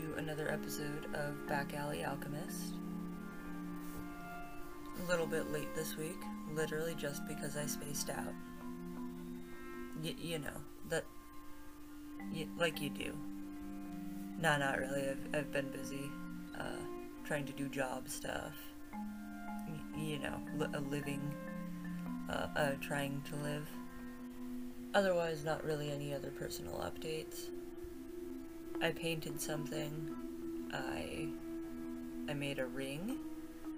to another episode of Back Alley Alchemist. A little bit late this week, literally just because I spaced out. Y- you know, that. Y- like you do. Nah, not really. I've, I've been busy uh, trying to do job stuff. Y- you know, li- a living, uh, uh, trying to live. Otherwise, not really any other personal updates. I painted something. I I made a ring.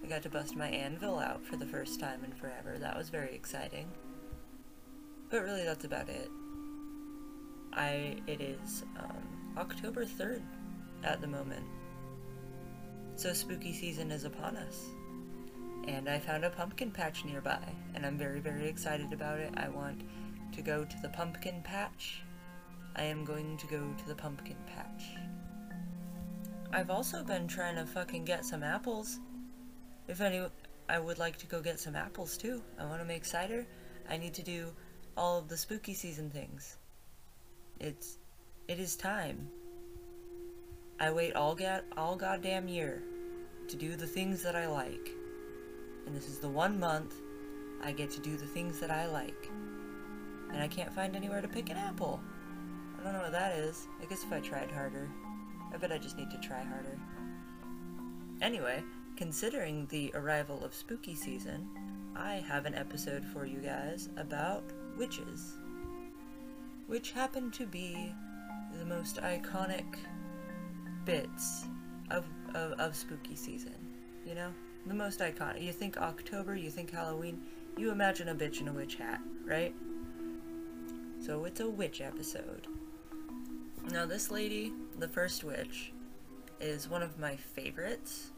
I got to bust my anvil out for the first time in forever. That was very exciting. But really, that's about it. I it is um, October third at the moment, so spooky season is upon us. And I found a pumpkin patch nearby, and I'm very very excited about it. I want to go to the pumpkin patch. I am going to go to the pumpkin patch. I've also been trying to fucking get some apples. If any, I would like to go get some apples too. I want to make cider. I need to do all of the spooky season things. It's, it is time. I wait all ga- all goddamn year to do the things that I like. And this is the one month I get to do the things that I like. And I can't find anywhere to pick an apple. I don't know what that is. I guess if I tried harder. I bet I just need to try harder. Anyway, considering the arrival of spooky season, I have an episode for you guys about witches. Which happen to be the most iconic bits of, of, of spooky season. You know? The most iconic. You think October, you think Halloween, you imagine a bitch in a witch hat, right? So it's a witch episode. Now, this lady, the first witch, is one of my favorites.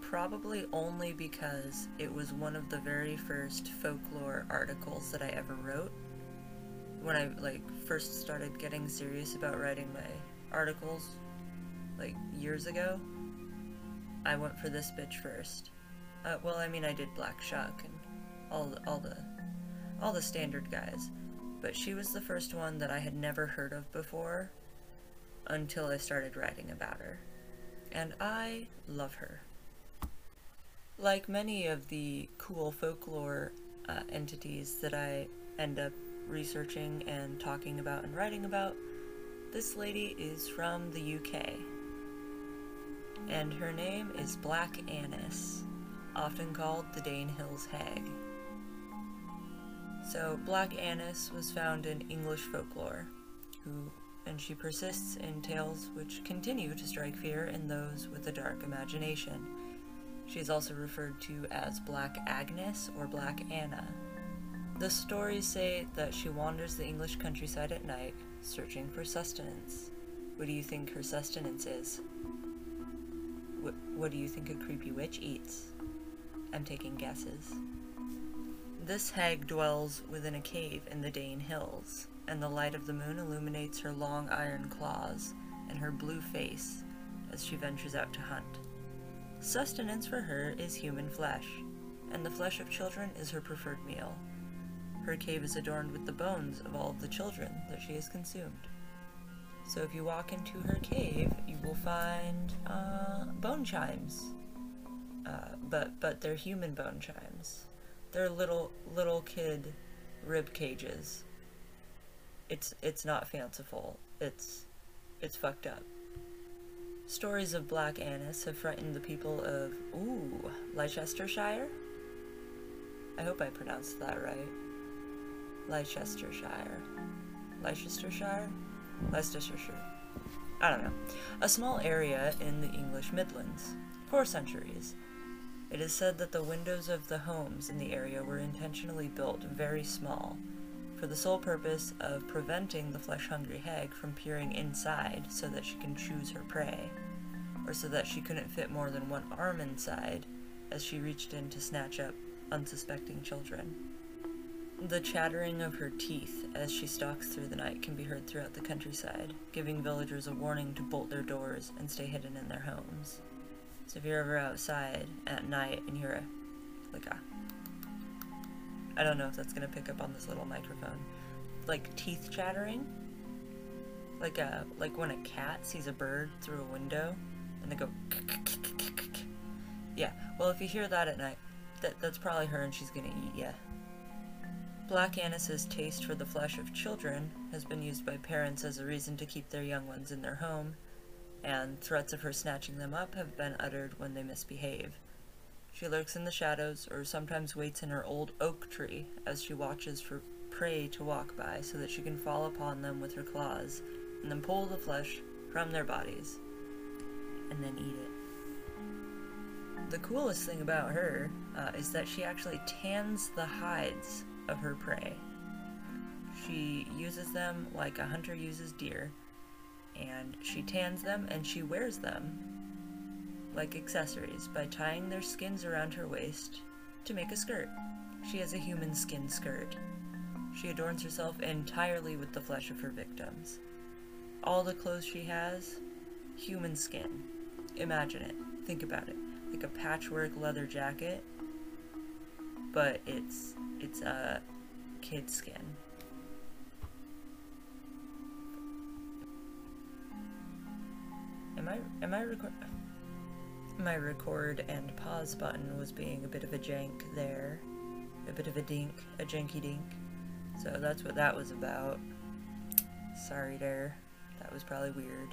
Probably only because it was one of the very first folklore articles that I ever wrote. When I like first started getting serious about writing my articles, like years ago, I went for this bitch first. Uh, well, I mean, I did Black Shuck and all the, all the all the standard guys, but she was the first one that I had never heard of before until I started writing about her. And I love her. Like many of the cool folklore uh, entities that I end up researching and talking about and writing about, this lady is from the UK. And her name is Black Annis, often called the Danehills Hag. So, Black Annis was found in English folklore, who and she persists in tales which continue to strike fear in those with a dark imagination. She is also referred to as Black Agnes or Black Anna. The stories say that she wanders the English countryside at night, searching for sustenance. What do you think her sustenance is? What, what do you think a creepy witch eats? I'm taking guesses. This hag dwells within a cave in the Dane Hills, and the light of the moon illuminates her long iron claws and her blue face as she ventures out to hunt. Sustenance for her is human flesh, and the flesh of children is her preferred meal. Her cave is adorned with the bones of all of the children that she has consumed. So if you walk into her cave, you will find uh, bone chimes, uh, but but they're human bone chimes. They're little little kid rib cages it's it's not fanciful. It's it's fucked up. Stories of Black Annis have frightened the people of ooh Leicestershire. I hope I pronounced that right. Leicestershire, Leicestershire, Leicestershire. I don't know. A small area in the English Midlands for centuries. It is said that the windows of the homes in the area were intentionally built very small for the sole purpose of preventing the flesh hungry hag from peering inside so that she can choose her prey, or so that she couldn't fit more than one arm inside as she reached in to snatch up unsuspecting children. The chattering of her teeth as she stalks through the night can be heard throughout the countryside, giving villagers a warning to bolt their doors and stay hidden in their homes. So if you're ever outside at night and hear a, like a I don't know if that's going to pick up on this little microphone. Like teeth chattering. Like a like when a cat sees a bird through a window and they go Yeah, well if you hear that at night, that that's probably her and she's gonna eat ya. Black Annis's taste for the flesh of children has been used by parents as a reason to keep their young ones in their home, and threats of her snatching them up have been uttered when they misbehave. She lurks in the shadows or sometimes waits in her old oak tree as she watches for prey to walk by so that she can fall upon them with her claws and then pull the flesh from their bodies and then eat it. The coolest thing about her uh, is that she actually tans the hides of her prey. She uses them like a hunter uses deer, and she tans them and she wears them like accessories by tying their skins around her waist to make a skirt. She has a human skin skirt. She adorns herself entirely with the flesh of her victims. All the clothes she has, human skin. Imagine it. Think about it. Like a patchwork leather jacket, but it's it's a kid skin. Am I am I record? My record and pause button was being a bit of a jank there, a bit of a dink, a janky dink. So that's what that was about. Sorry there, that was probably weird.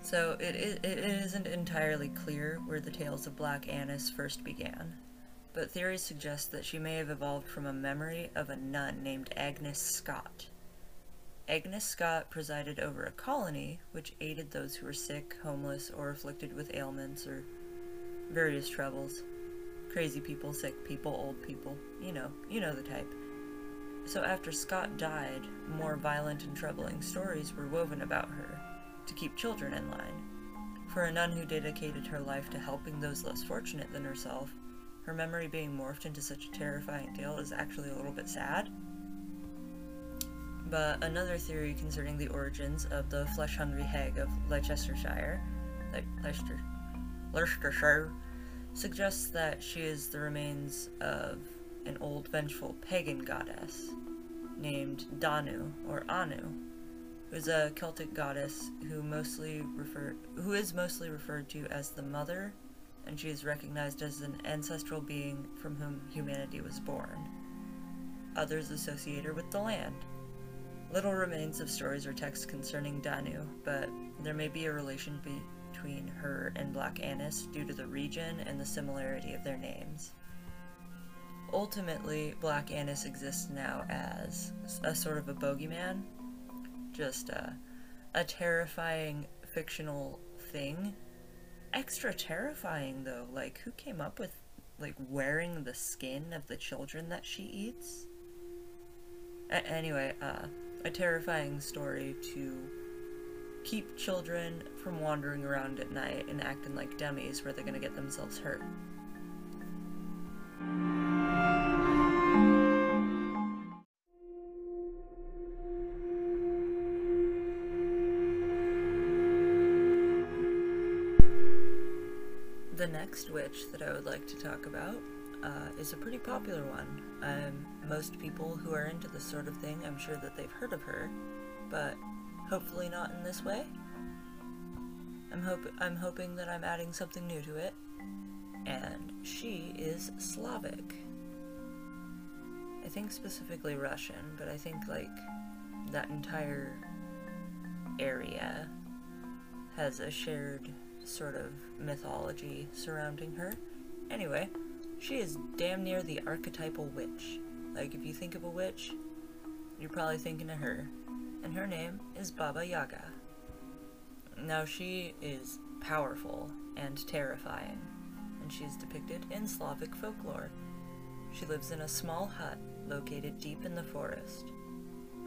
So it, it, it isn't entirely clear where the tales of Black Annis first began, but theories suggest that she may have evolved from a memory of a nun named Agnes Scott. Agnes Scott presided over a colony which aided those who were sick, homeless, or afflicted with ailments or various troubles. Crazy people, sick people, old people, you know, you know the type. So after Scott died, more violent and troubling stories were woven about her to keep children in line. For a nun who dedicated her life to helping those less fortunate than herself, her memory being morphed into such a terrifying tale is actually a little bit sad. But another theory concerning the origins of the flesh-hungry hag of Leicestershire, Le- Leicester, Leicestershire, suggests that she is the remains of an old vengeful pagan goddess named Danu or Anu, who is a Celtic goddess who mostly refer who is mostly referred to as the mother and she is recognized as an ancestral being from whom humanity was born. Others associate her with the land. Little remains of stories or texts concerning Danu, but there may be a relation between her and Black Annis due to the region and the similarity of their names. Ultimately, Black Annis exists now as a sort of a bogeyman, just a, a terrifying fictional thing extra terrifying though. Like, who came up with like wearing the skin of the children that she eats? A- anyway, uh, a terrifying story to keep children from wandering around at night and acting like dummies where they're gonna get themselves hurt. The next witch that I would like to talk about uh, is a pretty popular one. Um, most people who are into this sort of thing, I'm sure that they've heard of her, but hopefully not in this way. I'm hope I'm hoping that I'm adding something new to it, and she is Slavic. I think specifically Russian, but I think like that entire area has a shared sort of mythology surrounding her. Anyway, she is damn near the archetypal witch. Like, if you think of a witch, you're probably thinking of her. And her name is Baba Yaga. Now, she is powerful and terrifying, and she is depicted in Slavic folklore. She lives in a small hut located deep in the forest.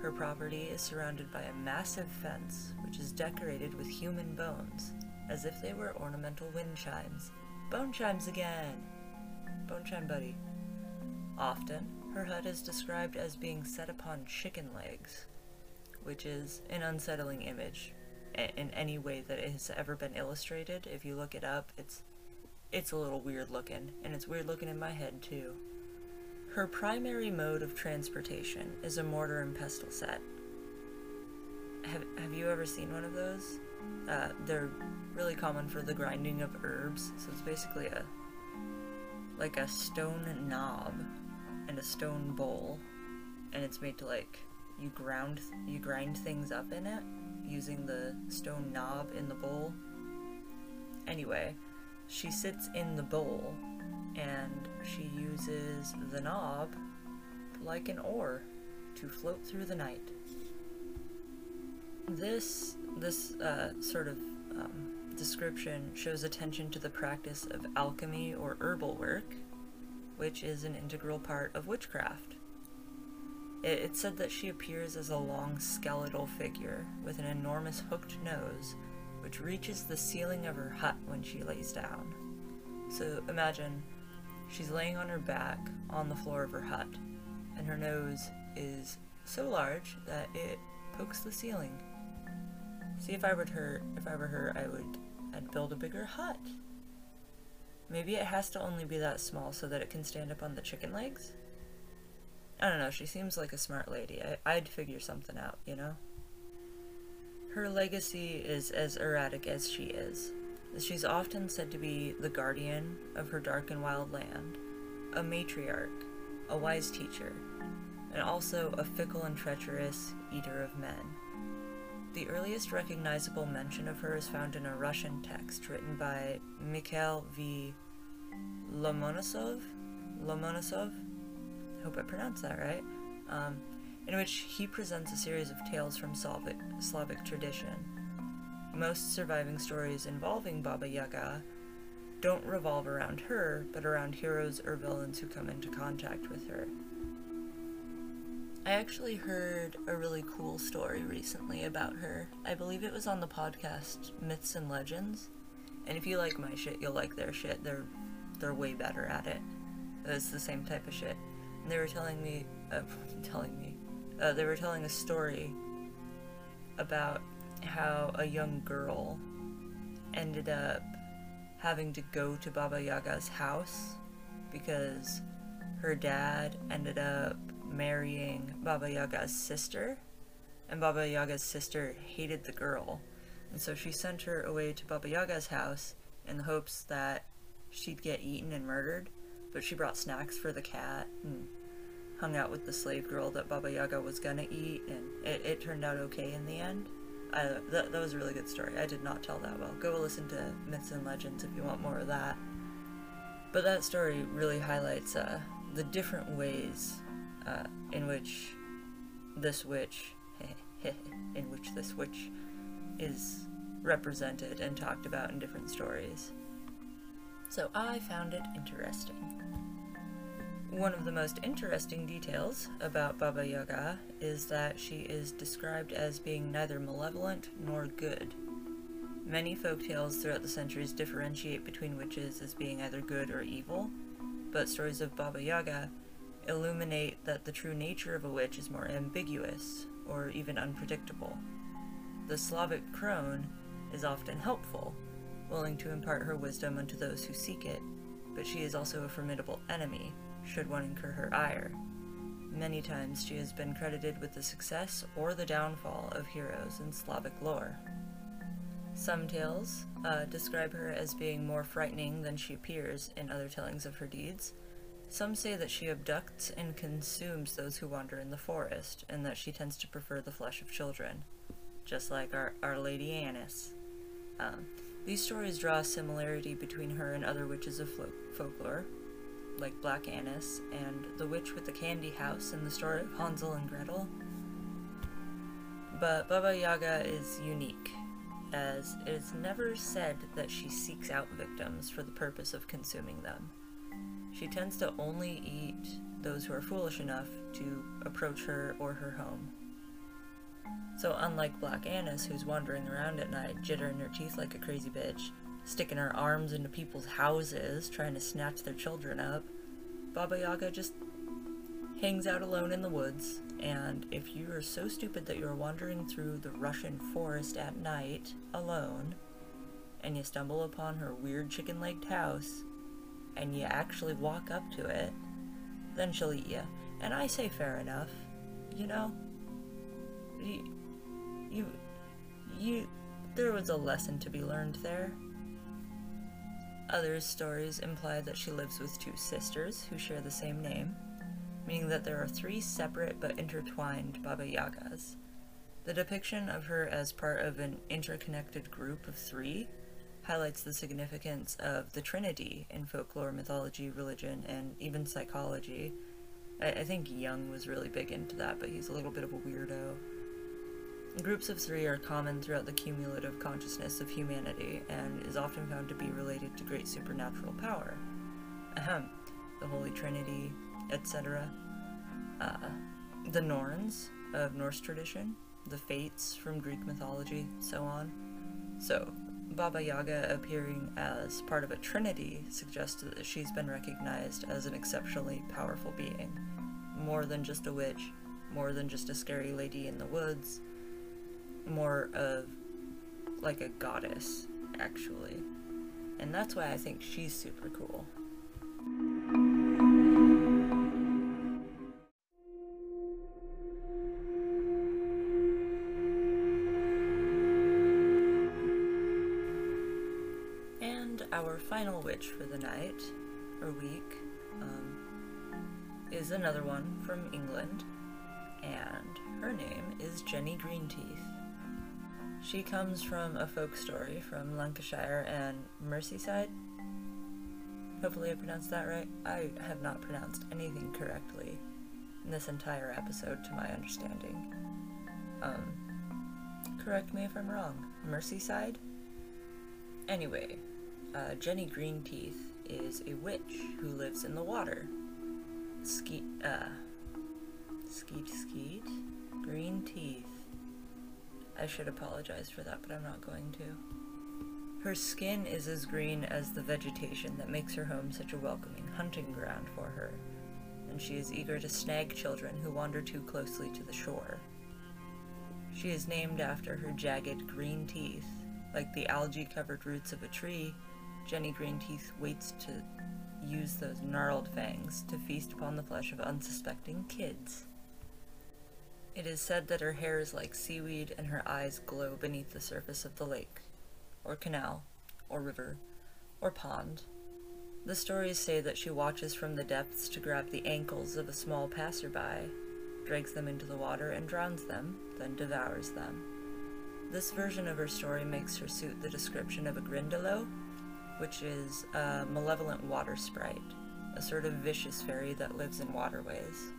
Her property is surrounded by a massive fence, which is decorated with human bones as if they were ornamental wind chimes. Bone chimes again! Buddy. Often, her hut is described as being set upon chicken legs, which is an unsettling image in any way that it has ever been illustrated. If you look it up, it's it's a little weird looking, and it's weird looking in my head too. Her primary mode of transportation is a mortar and pestle set. have, have you ever seen one of those? Uh, they're really common for the grinding of herbs. So it's basically a like a stone knob and a stone bowl, and it's made to like you ground you grind things up in it using the stone knob in the bowl. Anyway, she sits in the bowl and she uses the knob like an oar to float through the night. This this uh, sort of um, description shows attention to the practice of alchemy or herbal work, which is an integral part of witchcraft. It, it said that she appears as a long skeletal figure with an enormous hooked nose, which reaches the ceiling of her hut when she lays down. So imagine she's laying on her back on the floor of her hut, and her nose is so large that it pokes the ceiling. See if I were her if I were her I would I'd build a bigger hut. Maybe it has to only be that small so that it can stand up on the chicken legs? I don't know, she seems like a smart lady. I, I'd figure something out, you know? Her legacy is as erratic as she is. She's often said to be the guardian of her dark and wild land, a matriarch, a wise teacher, and also a fickle and treacherous eater of men. The earliest recognizable mention of her is found in a Russian text written by Mikhail V. Lomonosov. Lomonosov? I hope I pronounced that right. Um, in which he presents a series of tales from Slavic, Slavic tradition. Most surviving stories involving Baba Yaga don't revolve around her, but around heroes or villains who come into contact with her. I actually heard a really cool story recently about her. I believe it was on the podcast Myths and Legends. And if you like my shit, you'll like their shit. They're they're way better at it. It's the same type of shit. And they were telling me, uh, telling me, uh, they were telling a story about how a young girl ended up having to go to Baba Yaga's house because her dad ended up marrying Baba Yaga's sister, and Baba Yaga's sister hated the girl. And so she sent her away to Baba Yaga's house in the hopes that she'd get eaten and murdered. But she brought snacks for the cat and hung out with the slave girl that Baba Yaga was gonna eat, and it, it turned out okay in the end. I, that, that was a really good story. I did not tell that well. Go listen to Myths and Legends if you want more of that. But that story really highlights uh, the different ways uh, in which this witch, in which this witch is represented and talked about in different stories. So I found it interesting. One of the most interesting details about Baba Yaga is that she is described as being neither malevolent nor good. Many folk tales throughout the centuries differentiate between witches as being either good or evil, but stories of Baba Yaga illuminate that the true nature of a witch is more ambiguous or even unpredictable. The Slavic crone is often helpful, willing to impart her wisdom unto those who seek it, but she is also a formidable enemy should one incur her ire. Many times she has been credited with the success or the downfall of heroes in Slavic lore. Some tales uh, describe her as being more frightening than she appears in other tellings of her deeds, some say that she abducts and consumes those who wander in the forest, and that she tends to prefer the flesh of children, just like our, our Lady Annis. Um, these stories draw a similarity between her and other witches of folklore, like Black Annis and the witch with the candy house in the story of Hansel and Gretel. But Baba Yaga is unique, as it is never said that she seeks out victims for the purpose of consuming them. She tends to only eat those who are foolish enough to approach her or her home. So unlike Black Annis, who's wandering around at night, jittering her teeth like a crazy bitch, sticking her arms into people's houses, trying to snatch their children up, Baba Yaga just hangs out alone in the woods, and if you are so stupid that you're wandering through the Russian forest at night, alone, and you stumble upon her weird chicken-legged house, and you actually walk up to it, then she'll eat you. And I say fair enough. You know? You, you, you, there was a lesson to be learned there. Other stories imply that she lives with two sisters who share the same name, meaning that there are three separate but intertwined Baba Yagas. The depiction of her as part of an interconnected group of three highlights the significance of the Trinity in folklore, mythology, religion, and even psychology. I, I think Jung was really big into that, but he's a little bit of a weirdo. Groups of three are common throughout the cumulative consciousness of humanity and is often found to be related to great supernatural power. Ahem. The Holy Trinity, etc. Uh, the Norns of Norse tradition, the Fates from Greek mythology, so on. So, Baba Yaga appearing as part of a trinity suggests that she's been recognized as an exceptionally powerful being. More than just a witch, more than just a scary lady in the woods, more of like a goddess, actually. And that's why I think she's super cool. For the night, or week, um, is another one from England, and her name is Jenny Greenteeth. She comes from a folk story from Lancashire and Merseyside. Hopefully I pronounced that right. I have not pronounced anything correctly in this entire episode to my understanding. Um, correct me if I'm wrong. Merseyside? Anyway, uh, Jenny Greenteeth is a witch who lives in the water. Skeet, uh, skeet, skeet, green teeth. I should apologize for that, but I'm not going to. Her skin is as green as the vegetation that makes her home such a welcoming hunting ground for her, and she is eager to snag children who wander too closely to the shore. She is named after her jagged green teeth, like the algae covered roots of a tree Jenny Greenteeth waits to use those gnarled fangs to feast upon the flesh of unsuspecting kids. It is said that her hair is like seaweed and her eyes glow beneath the surface of the lake, or canal, or river, or pond. The stories say that she watches from the depths to grab the ankles of a small passerby, drags them into the water and drowns them, then devours them. This version of her story makes her suit the description of a Grindylow, which is a malevolent water sprite, a sort of vicious fairy that lives in waterways.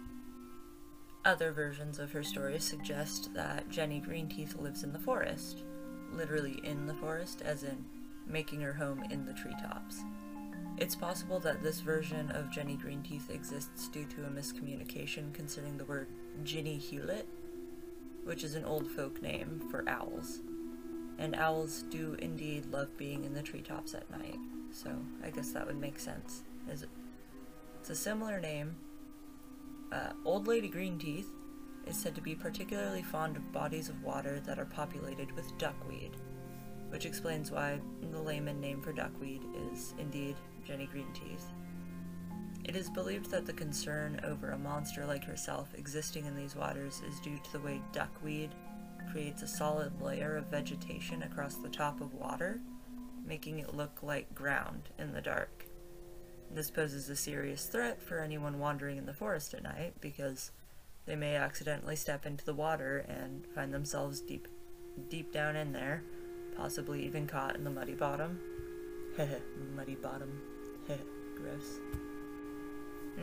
Other versions of her story suggest that Jenny Greenteeth lives in the forest, literally in the forest, as in making her home in the treetops. It's possible that this version of Jenny Greenteeth exists due to a miscommunication concerning the word Jenny Howlet, which is an old folk name for owls and owls do indeed love being in the treetops at night, so I guess that would make sense. Is It's a similar name. Uh, Old Lady Greenteeth is said to be particularly fond of bodies of water that are populated with duckweed, which explains why the layman name for duckweed is indeed Jenny Greenteeth. It is believed that the concern over a monster like herself existing in these waters is due to the way duckweed creates a solid layer of vegetation across the top of water, making it look like ground in the dark. This poses a serious threat for anyone wandering in the forest at night because they may accidentally step into the water and find themselves deep deep down in there, possibly even caught in the muddy bottom. Heh muddy bottom. Heh, gross.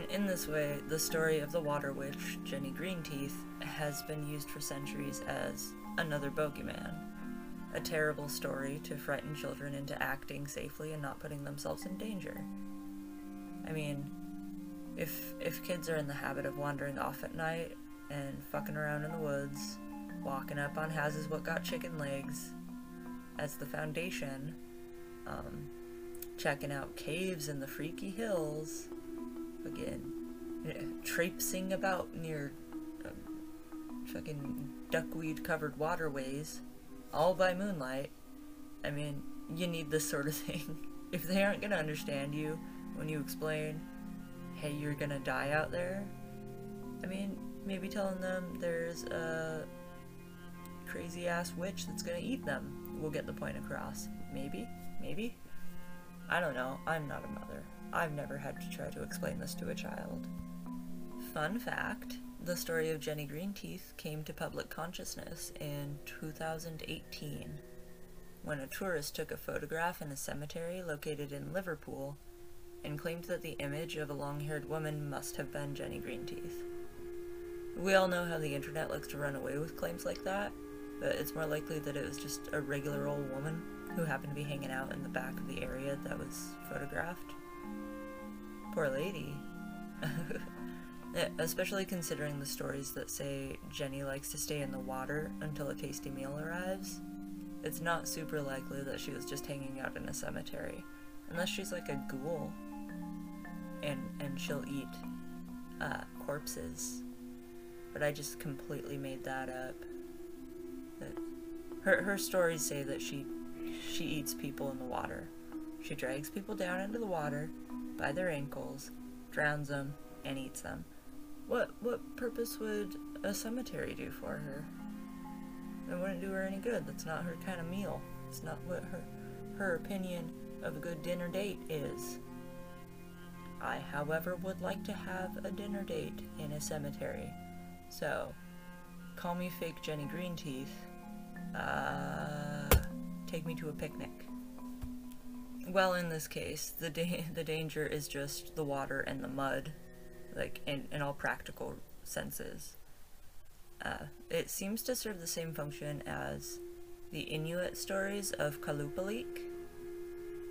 In this way, the story of the water witch, Jenny Greenteeth, has been used for centuries as another bogeyman. A terrible story to frighten children into acting safely and not putting themselves in danger. I mean, if if kids are in the habit of wandering off at night and fucking around in the woods, walking up on houses what got chicken legs as the foundation, um, checking out caves in the freaky hills, again, traipsing about near um, fucking duckweed covered waterways, all by moonlight. I mean, you need this sort of thing. if they aren't gonna understand you when you explain, hey, you're gonna die out there, I mean, maybe telling them there's a crazy ass witch that's gonna eat them will get the point across. Maybe? Maybe? I don't know. I'm not a mother. I've never had to try to explain this to a child. Fun fact the story of Jenny Greenteeth came to public consciousness in 2018 when a tourist took a photograph in a cemetery located in Liverpool and claimed that the image of a long haired woman must have been Jenny Greenteeth. We all know how the internet likes to run away with claims like that, but it's more likely that it was just a regular old woman who happened to be hanging out in the back of the area that was photographed. Poor lady. Especially considering the stories that say Jenny likes to stay in the water until a tasty meal arrives. It's not super likely that she was just hanging out in a cemetery. Unless she's like a ghoul. And, and she'll eat uh, corpses. But I just completely made that up. Her, her stories say that she she eats people in the water. She drags people down into the water by their ankles, drowns them, and eats them. What what purpose would a cemetery do for her? It wouldn't do her any good. That's not her kind of meal. It's not what her her opinion of a good dinner date is. I, however, would like to have a dinner date in a cemetery. So, call me fake Jenny Greenteeth. Uh, take me to a picnic. Well, in this case, the da- the danger is just the water and the mud like in, in all practical senses. Uh, it seems to serve the same function as the Inuit stories of Kalupalik.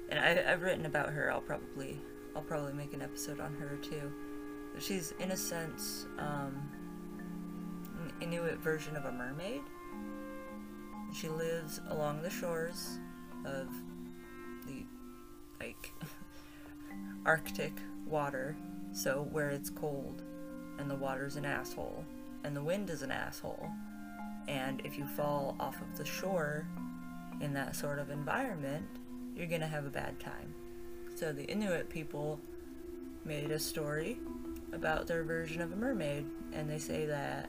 And I, I've written about her. I'll probably I'll probably make an episode on her too. She's in a sense um, an Inuit version of a mermaid. She lives along the shores of like Arctic water so, where it's cold, and the water's an asshole, and the wind is an asshole, and if you fall off of the shore in that sort of environment, you're gonna have a bad time. So, the Inuit people made a story about their version of a mermaid, and they say that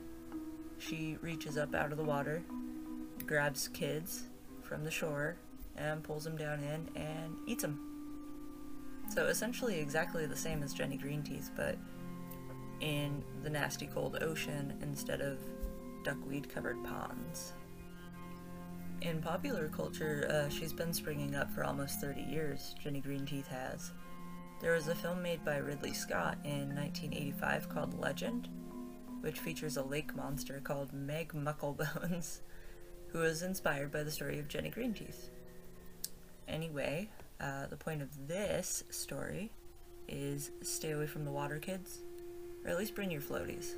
she reaches up out of the water, grabs kids from the shore, and pulls them down in and eats them. So essentially exactly the same as Jenny Greenteeth, but in the nasty cold ocean instead of duckweed covered ponds. In popular culture, uh, she's been springing up for almost 30 years, Jenny Greenteeth has. There was a film made by Ridley Scott in 1985 called Legend, which features a lake monster called Meg Mucklebones, who was inspired by the story of Jenny Greenteeth. Anyway, uh, the point of this story is stay away from the water kids, or at least bring your floaties.